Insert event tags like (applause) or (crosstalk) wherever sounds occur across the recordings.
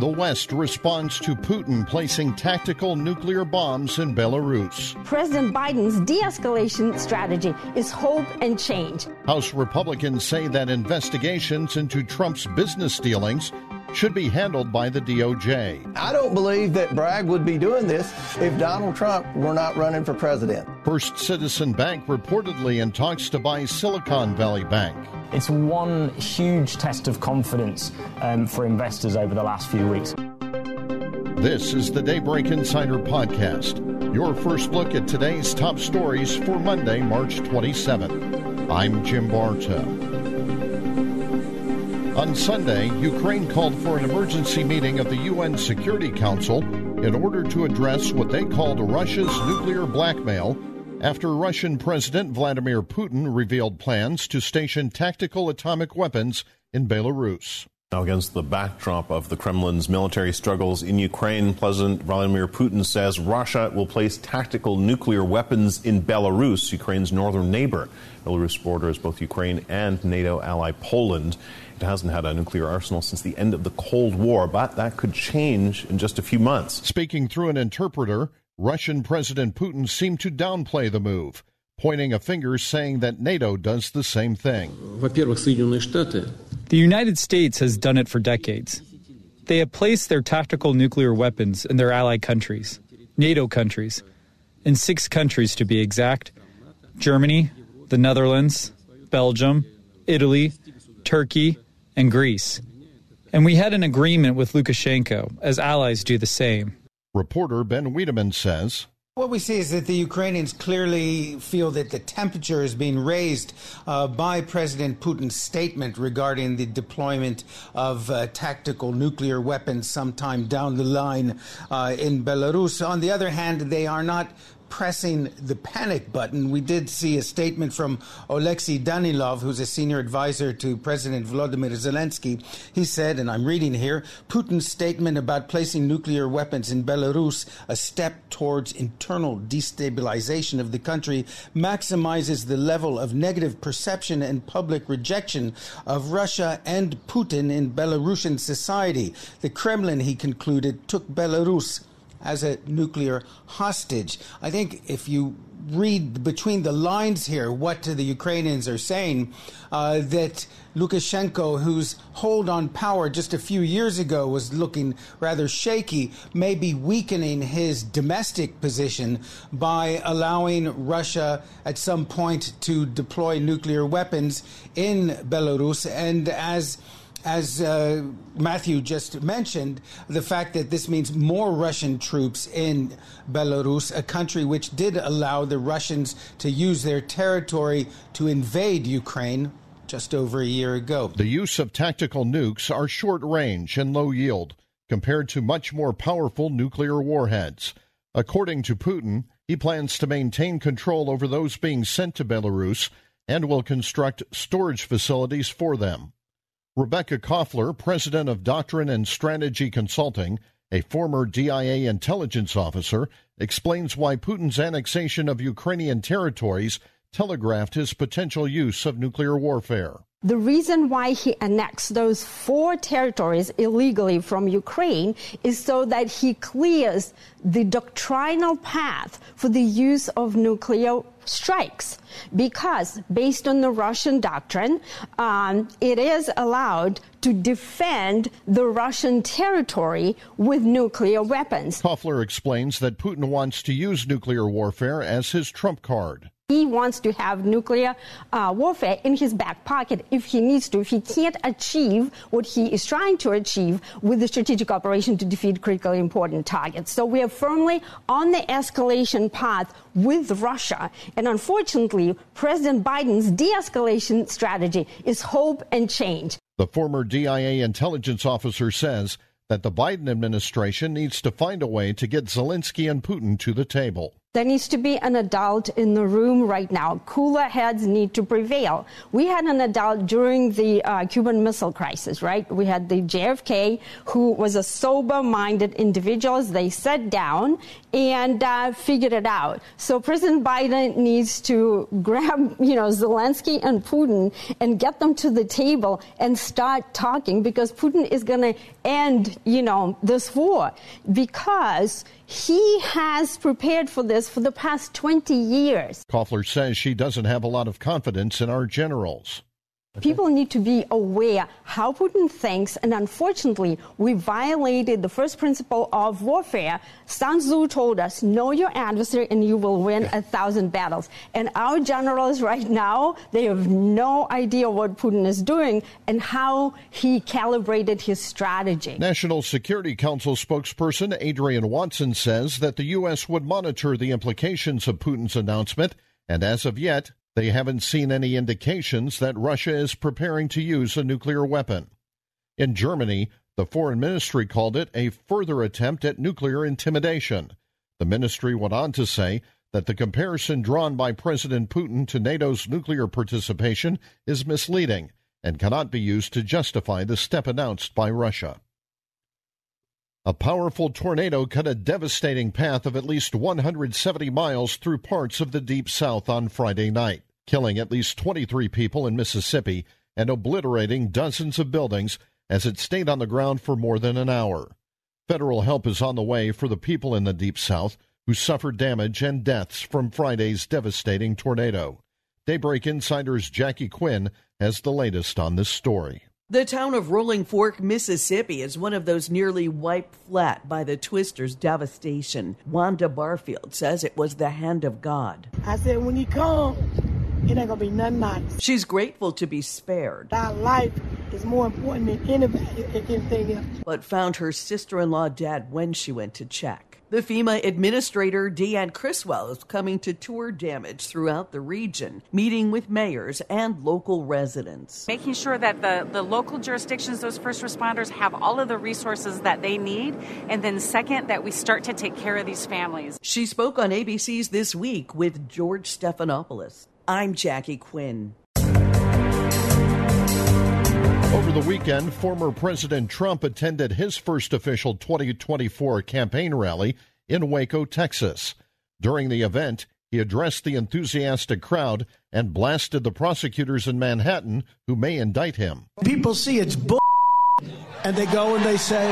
The West responds to Putin placing tactical nuclear bombs in Belarus. President Biden's de escalation strategy is hope and change. House Republicans say that investigations into Trump's business dealings should be handled by the DOJ. I don't believe that Bragg would be doing this if Donald Trump were not running for president. First Citizen Bank reportedly in talks to buy Silicon Valley Bank. It's one huge test of confidence um, for investors over the last few weeks. This is the Daybreak Insider Podcast, your first look at today's top stories for Monday, March 27th. I'm Jim Barta. On Sunday, Ukraine called for an emergency meeting of the UN Security Council in order to address what they called Russia's nuclear blackmail after Russian President Vladimir Putin revealed plans to station tactical atomic weapons in Belarus. Now, against the backdrop of the Kremlin's military struggles in Ukraine, President Vladimir Putin says Russia will place tactical nuclear weapons in Belarus, Ukraine's northern neighbor. Belarus borders both Ukraine and NATO ally Poland. It hasn't had a nuclear arsenal since the end of the Cold War, but that could change in just a few months. Speaking through an interpreter, Russian President Putin seemed to downplay the move, pointing a finger saying that NATO does the same thing. The United States has done it for decades. They have placed their tactical nuclear weapons in their allied countries, NATO countries, in six countries to be exact Germany, the Netherlands, Belgium, Italy, Turkey, and Greece. And we had an agreement with Lukashenko, as allies do the same. Reporter Ben Wedeman says. What we see is that the Ukrainians clearly feel that the temperature is being raised uh, by President Putin's statement regarding the deployment of uh, tactical nuclear weapons sometime down the line uh, in Belarus. On the other hand, they are not pressing the panic button. We did see a statement from Alexei Danilov, who's a senior advisor to President Volodymyr Zelensky. He said, and I'm reading here Putin's statement about placing nuclear weapons in Belarus, a step towards internal destabilization of the country, maximizes the level of negative perception and public rejection of Russia and Putin in Belarusian society. The Kremlin, he concluded, took Belarus as a nuclear hostage. I think if you read between the lines here what the Ukrainians are saying, uh, that Lukashenko, whose hold on power just a few years ago was looking rather shaky, may be weakening his domestic position by allowing Russia at some point to deploy nuclear weapons in Belarus. And as as uh, Matthew just mentioned, the fact that this means more Russian troops in Belarus, a country which did allow the Russians to use their territory to invade Ukraine just over a year ago. The use of tactical nukes are short range and low yield compared to much more powerful nuclear warheads. According to Putin, he plans to maintain control over those being sent to Belarus and will construct storage facilities for them. Rebekah Koffler, president of Doctrine and Strategy Consulting, a former DIA intelligence officer, explains why Putin's annexation of Ukrainian territories telegraphed his potential use of nuclear warfare. The reason why he annexed those four territories illegally from Ukraine is so that he clears the doctrinal path for the use of nuclear strikes. Because, based on the Russian doctrine, um, it is allowed to defend the Russian territory with nuclear weapons. Koffler explains that Putin wants to use nuclear warfare as his trump card. He wants to have nuclear uh, warfare in his back pocket if he needs to. If he can't achieve what he is trying to achieve with the strategic operation to defeat critically important targets. So we are firmly on the escalation path with Russia. And unfortunately, President Biden's de escalation strategy is hope and change. The former DIA intelligence officer says that the Biden administration needs to find a way to get Zelensky and Putin to the table. There needs to be an adult in the room right now. Cooler heads need to prevail. We had an adult during the uh, Cuban Missile Crisis, right? We had the JFK, who was a sober-minded individual. As they sat down and uh, figured it out. So President Biden needs to (laughs) grab, you know, Zelensky and Putin and get them to the table and start talking because Putin is going to end, you know, this war because he has prepared for this for the past 20 years. Koffler says she doesn't have a lot of confidence in our generals. People need to be aware how Putin thinks, and unfortunately, we violated the first principle of warfare. Sun Tzu told us, know your adversary and you will win a thousand battles. And our generals right now, they have no idea what Putin is doing and how he calibrated his strategy. National Security Council spokesperson Adrienne Watson says that the U.S. would monitor the implications of Putin's announcement, and as of yet, they haven't seen any indications that Russia is preparing to use a nuclear weapon. In Germany, the foreign ministry called it a further attempt at nuclear intimidation. The ministry went on to say that the comparison drawn by President Putin to NATO's nuclear participation is misleading and cannot be used to justify the step announced by Russia. A powerful tornado cut a devastating path of at least 170 miles through parts of the Deep South on Friday night, killing at least 23 people in Mississippi and obliterating dozens of buildings as it stayed on the ground for more than an hour. Federal help is on the way for the people in the Deep South who suffered damage and deaths from Friday's devastating tornado. Daybreak Insider's Jackie Quinn has the latest on this story. The town of Rolling Fork, Mississippi is one of those nearly wiped flat by the twister's devastation. Wanda Barfield says it was the hand of God. I said, when he comes, it ain't gonna be nothing nice. She's grateful to be spared. Our life is more important than anything else. But found her sister in law dead when she went to check. The FEMA administrator Deanne Criswell is coming to tour damage throughout the region, meeting with mayors and local residents. Making sure that the, the local jurisdictions, those first responders, have all of the resources that they need. And then, second, that we start to take care of these families. She spoke on ABC's This Week with George Stephanopoulos. I'm Jackie Quinn. Over the weekend, former President Trump attended his first official 2024 campaign rally in Waco, Texas. During the event, he addressed the enthusiastic crowd and blasted the prosecutors in Manhattan who may indict him. People see it's bull, and they go and they say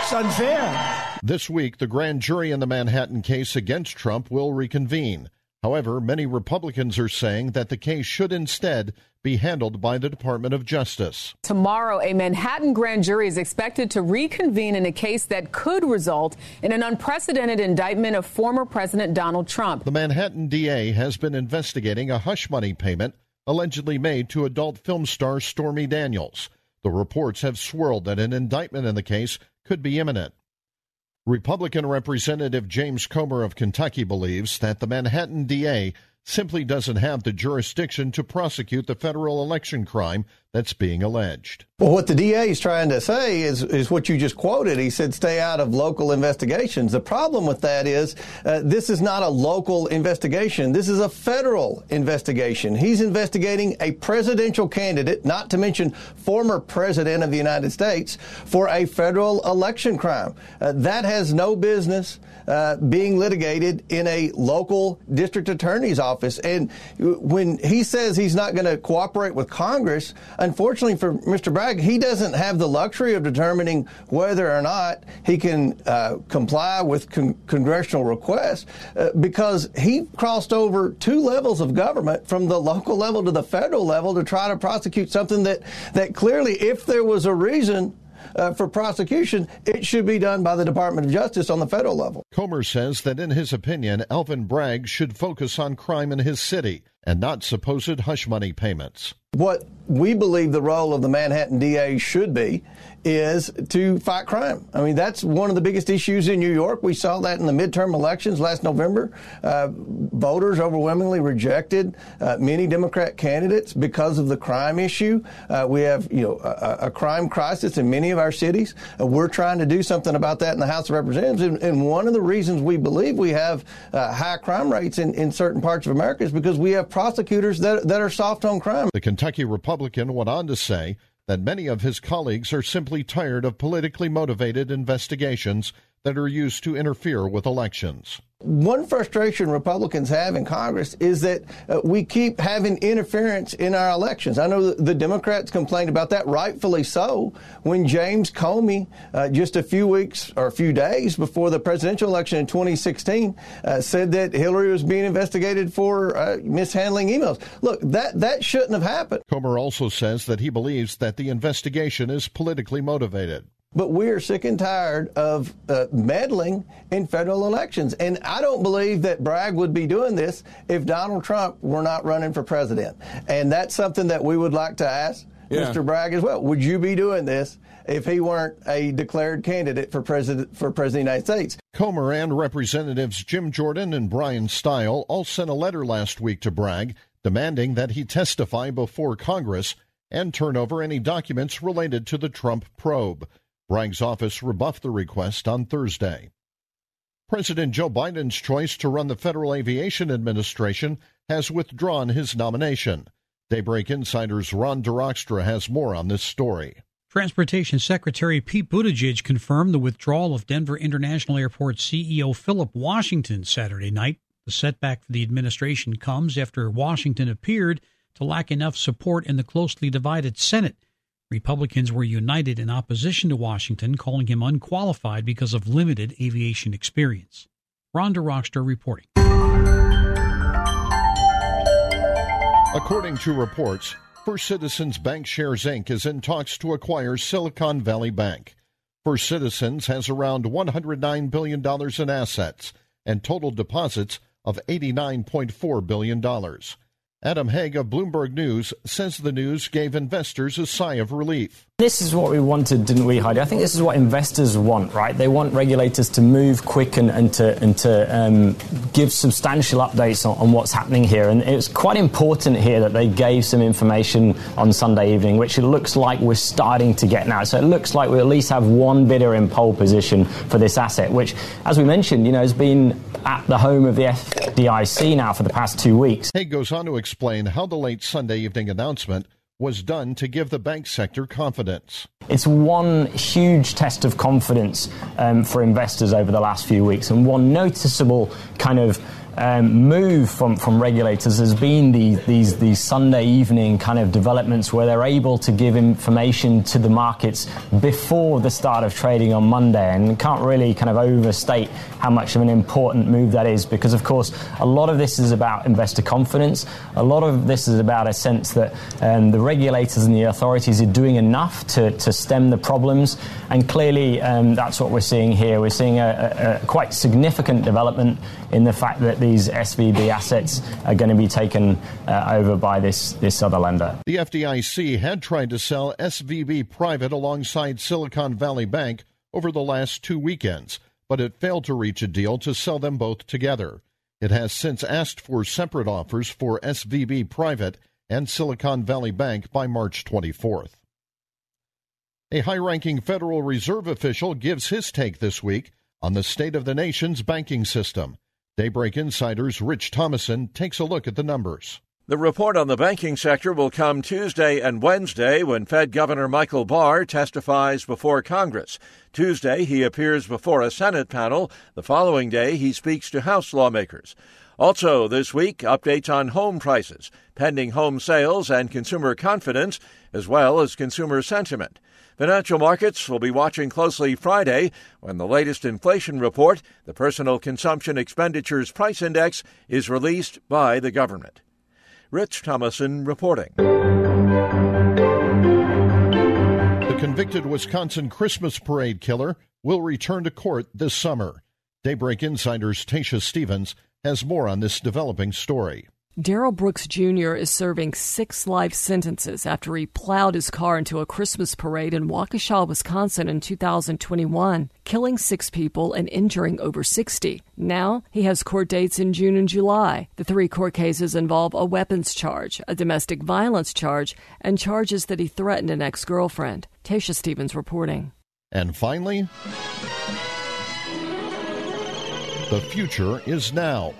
it's unfair. This week, the grand jury in the Manhattan case against Trump will reconvene. However, many Republicans are saying that the case should instead be handled by the Department of Justice. Tomorrow, a Manhattan grand jury is expected to reconvene in a case that could result in an unprecedented indictment of former President Donald Trump. The Manhattan DA has been investigating a hush money payment allegedly made to adult film star Stormy Daniels. The reports have swirled that an indictment in the case could be imminent. Republican Representative James Comer of Kentucky believes that the Manhattan DA simply doesn't have the jurisdiction to prosecute the federal election crime that's being alleged. Well, what the DA is trying to say is, is what you just quoted. He said, stay out of local investigations. The problem with that is uh, this is not a local investigation. This is a federal investigation. He's investigating a presidential candidate, not to mention former president of the United States, for a federal election crime. Uh, that has no business uh, being litigated in a local district attorney's office. And when he says he's not going to cooperate with Congress, unfortunately for Mr. Bragg, he doesn't have the luxury of determining whether or not he can uh, comply with con- congressional requests uh, because he crossed over two levels of government from the local level to the federal level to try to prosecute something that, that clearly, if there was a reason uh, for prosecution, it should be done by the Department of Justice on the federal level. Comer says that in his opinion, Alvin Bragg should focus on crime in his city and not supposed hush money payments. What we believe the role of the Manhattan DA should be is to fight crime. I mean, that's one of the biggest issues in New York. We saw that in the midterm elections last November. Uh, voters overwhelmingly rejected uh, many Democrat candidates because of the crime issue. Uh, we have, you know, a, a, crime crisis in many of our cities. Uh, we're trying to do something about that in the House of Representatives. And, and one of the reasons we believe we have uh, high crime rates in, in certain parts of America is because we have prosecutors that, that are soft on crime. The Kentucky Republican went on to say that many of his colleagues are simply tired of politically motivated investigations that are used to interfere with elections. One frustration Republicans have in Congress is that uh, we keep having interference in our elections. I know the Democrats complained about that, rightfully so, when James Comey, uh, just a few weeks or a few days before the presidential election in 2016, uh, said that Hillary was being investigated for uh, mishandling emails. Look, that, that shouldn't have happened. Comer also says that he believes that the investigation is politically motivated but we're sick and tired of uh, meddling in federal elections. And I don't believe that Bragg would be doing this if Donald Trump were not running for president. And that's something that we would like to ask yeah. Mr. Bragg as well. Would you be doing this if he weren't a declared candidate for president for president of the United States? Comer and Representatives Jim Jordan and Bryan Steil all sent a letter last week to Bragg demanding that he testify before Congress and turn over any documents related to the Trump probe. Bragg's office rebuffed the request on Thursday. President Joe Biden's choice to run the Federal Aviation Administration has withdrawn his nomination. Daybreak Insider's Ron DeRockstra has more on this story. Transportation Secretary Pete Buttigieg confirmed the withdrawal of Denver International Airport CEO Philip Washington Saturday night. The setback for the administration comes after Washington appeared to lack enough support in the closely divided Senate Republicans were united in opposition to Washington, calling him unqualified because of limited aviation experience. Rhonda Rockster reporting. According to reports, First Citizens Bancshares Inc. is in talks to acquire Silicon Valley Bank. First Citizens has around $109 billion in assets and total deposits of $89.4 billion. Adam Haigh of Bloomberg News says the news gave investors a sigh of relief. This is what we wanted, didn't we, Heidi? I think this is what investors want, right? They want regulators to move quick and, and to, and to um, give substantial updates on, on, what's happening here. And it's quite important here that they gave some information on Sunday evening, which it looks like we're starting to get now. So it looks like we at least have one bidder in pole position for this asset, which, as we mentioned, you know, has been at the home of the FDIC now for the past two weeks. Haigh goes on to explain how the late Sunday evening announcement was done to give the bank sector confidence. It's one huge test of confidence um, for investors over the last few weeks, and one noticeable kind of um, move from, from regulators has been the, these, these Sunday evening kind of developments where they're able to give information to the markets before the start of trading on Monday. And can't really kind of overstate how much of an important move that is because, of course, a lot of this is about investor confidence. A lot of this is about a sense that um, the regulators and the authorities are doing enough to, to stem the problems. And clearly, um, that's what we're seeing here. We're seeing a, a, a quite significant development in the fact that these SVB assets are going to be taken uh, over by this, this other lender. The FDIC had tried to sell SVB private alongside Silicon Valley Bank over the last two weekends, but it failed to reach a deal to sell them both together. It has since asked for separate offers for SVB Private and Silicon Valley Bank by March 24th. A high ranking Federal Reserve official gives his take this week on the state of the nation's banking system. Daybreak Insider's Rich Thomason takes a look at the numbers. The report on the banking sector will come Tuesday and Wednesday when Fed Governor Michael Barr testifies before Congress. Tuesday, he appears before a Senate panel. The following day, he speaks to House lawmakers. Also, this week, updates on home prices, pending home sales, and consumer confidence, as well as consumer sentiment. Financial markets will be watching closely Friday when the latest inflation report, the Personal Consumption Expenditures Price Index, is released by the government. Rich Thomason reporting. The convicted Wisconsin Christmas parade killer will return to court this summer. Daybreak Insider's Tasha Stevens has more on this developing story. Darrell Brooks Jr. is serving six life sentences after he plowed his car into a Christmas parade in Waukesha, Wisconsin in 2021, killing six people and injuring over 60. Now he has court dates in June and July. The three court cases involve a weapons charge, a domestic violence charge, and charges that he threatened an ex girlfriend. Tasha Stevens reporting. And finally, the future is now.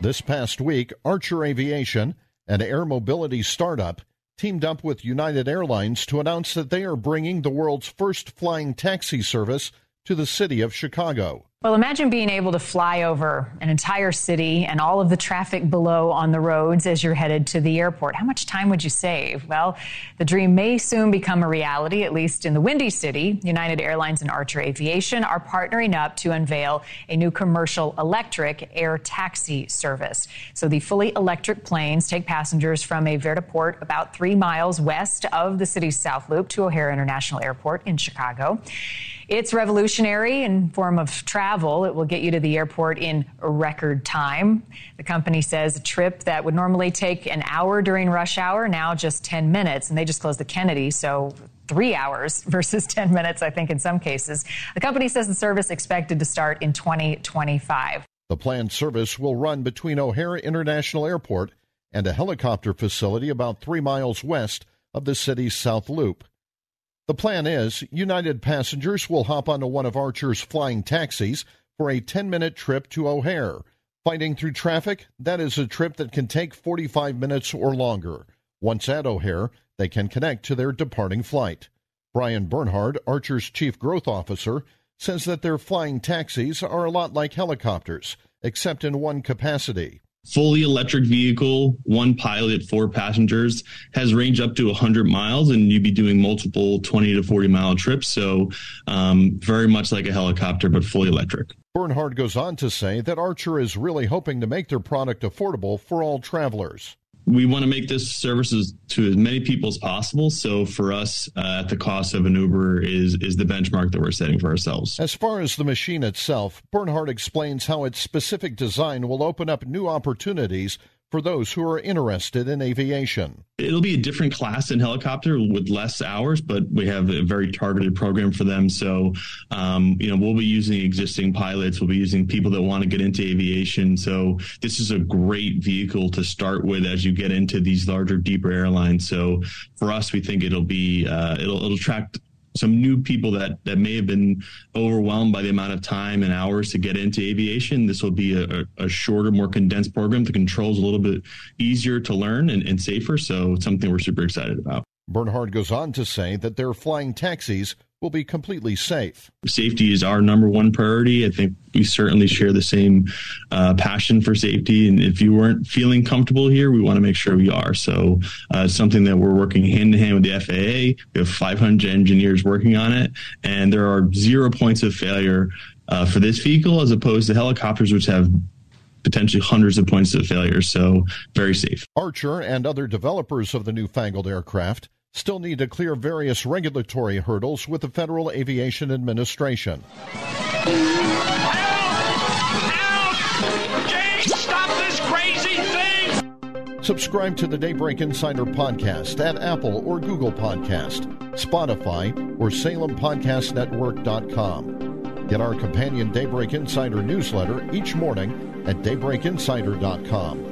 This past week, Archer Aviation, an air mobility startup, teamed up with United Airlines to announce that they are bringing the world's first flying taxi service to the city of Chicago. Well, imagine being able to fly over an entire city and all of the traffic below on the roads as you're headed to the airport. How much time would you save? Well, the dream may soon become a reality, at least in the Windy City. United Airlines and Archer Aviation are partnering up to unveil a new commercial electric air taxi service. So the fully electric planes take passengers from a vertiport about three miles west of the city's South Loop to O'Hare International Airport in Chicago. It's revolutionary in form of travel. It will get you to the airport in record time. The company says a trip that would normally take an hour during rush hour, now just 10 minutes. And they just closed the Kennedy, so three hours (laughs) versus 10 minutes, I think, in some cases. The company says the service expected to start in 2025. The planned service will run between O'Hare International Airport and a helicopter facility about three miles west of the city's South Loop. The plan is United passengers will hop onto one of Archer's flying taxis for a 10 minute trip to O'Hare. Fighting through traffic, that is a trip that can take 45 minutes or longer. Once at O'Hare, they can connect to their departing flight. Brian Bernhard, Archer's chief growth officer, says that their flying taxis are a lot like helicopters, except in one capacity fully electric vehicle, one pilot, four passengers, has range up to 100 miles, and you'd be doing multiple 20 to 40 mile trips. So, um, very much like a helicopter, but fully electric. Bernhard goes on to say that Archer is really hoping to make their product affordable for all travelers we want to make this services to as many people as possible. So for us, uh, at the cost of an Uber is is the benchmark that we're setting for ourselves. As far as the machine itself, Bernhard explains how its specific design will open up new opportunities for those who are interested in aviation. It'll be a different class in helicopter with less hours, but we have a very targeted program for them. So, um, you know, we'll be using existing pilots. We'll be using people that want to get into aviation. So this is a great vehicle to start with as you get into these larger, deeper airlines. So for us, we think it'll be uh, it'll it'll attract some new people that that may have been overwhelmed by the amount of time and hours to get into aviation. This will be a, a shorter, more condensed program. The controls a little bit easier to learn and, and safer. So it's something we're super excited about. Bernhard goes on to say that their flying taxis will be completely safe. Safety is our number one priority. I think we certainly share the same uh, passion for safety. And if you weren't feeling comfortable here, we want to make sure we are. So uh, something that we're working hand in hand with the FAA. We have 500 engineers working on it, and there are zero points of failure uh, for this vehicle as opposed to helicopters, which have potentially hundreds of points of failure. So very safe. Archer and other developers of the newfangled aircraft still need to clear various regulatory hurdles with the Federal Aviation Administration. Subscribe to the Daybreak Insider podcast at Apple or Google Podcast, Spotify, or SalemPodcastNetwork.com. Get our companion Daybreak Insider newsletter each morning at DaybreakInsider.com.